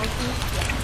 Aku jarang.